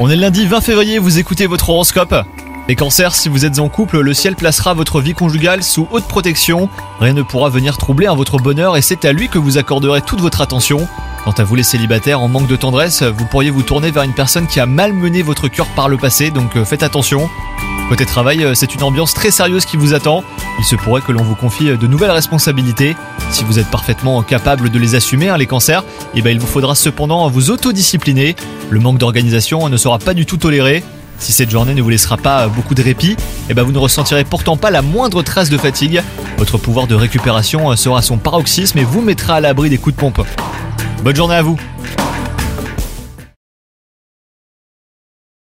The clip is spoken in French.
On est lundi 20 février, vous écoutez votre horoscope. Les cancers, si vous êtes en couple, le ciel placera votre vie conjugale sous haute protection. Rien ne pourra venir troubler votre bonheur et c'est à lui que vous accorderez toute votre attention. Quant à vous les célibataires en manque de tendresse, vous pourriez vous tourner vers une personne qui a malmené votre cœur par le passé, donc euh, faites attention. Côté travail, euh, c'est une ambiance très sérieuse qui vous attend. Il se pourrait que l'on vous confie euh, de nouvelles responsabilités. Si vous êtes parfaitement capable de les assumer, hein, les cancers, eh ben, il vous faudra cependant vous autodiscipliner. Le manque d'organisation ne sera pas du tout toléré. Si cette journée ne vous laissera pas beaucoup de répit, eh ben vous ne ressentirez pourtant pas la moindre trace de fatigue. Votre pouvoir de récupération sera à son paroxysme et vous mettra à l'abri des coups de pompe. Bonne journée à vous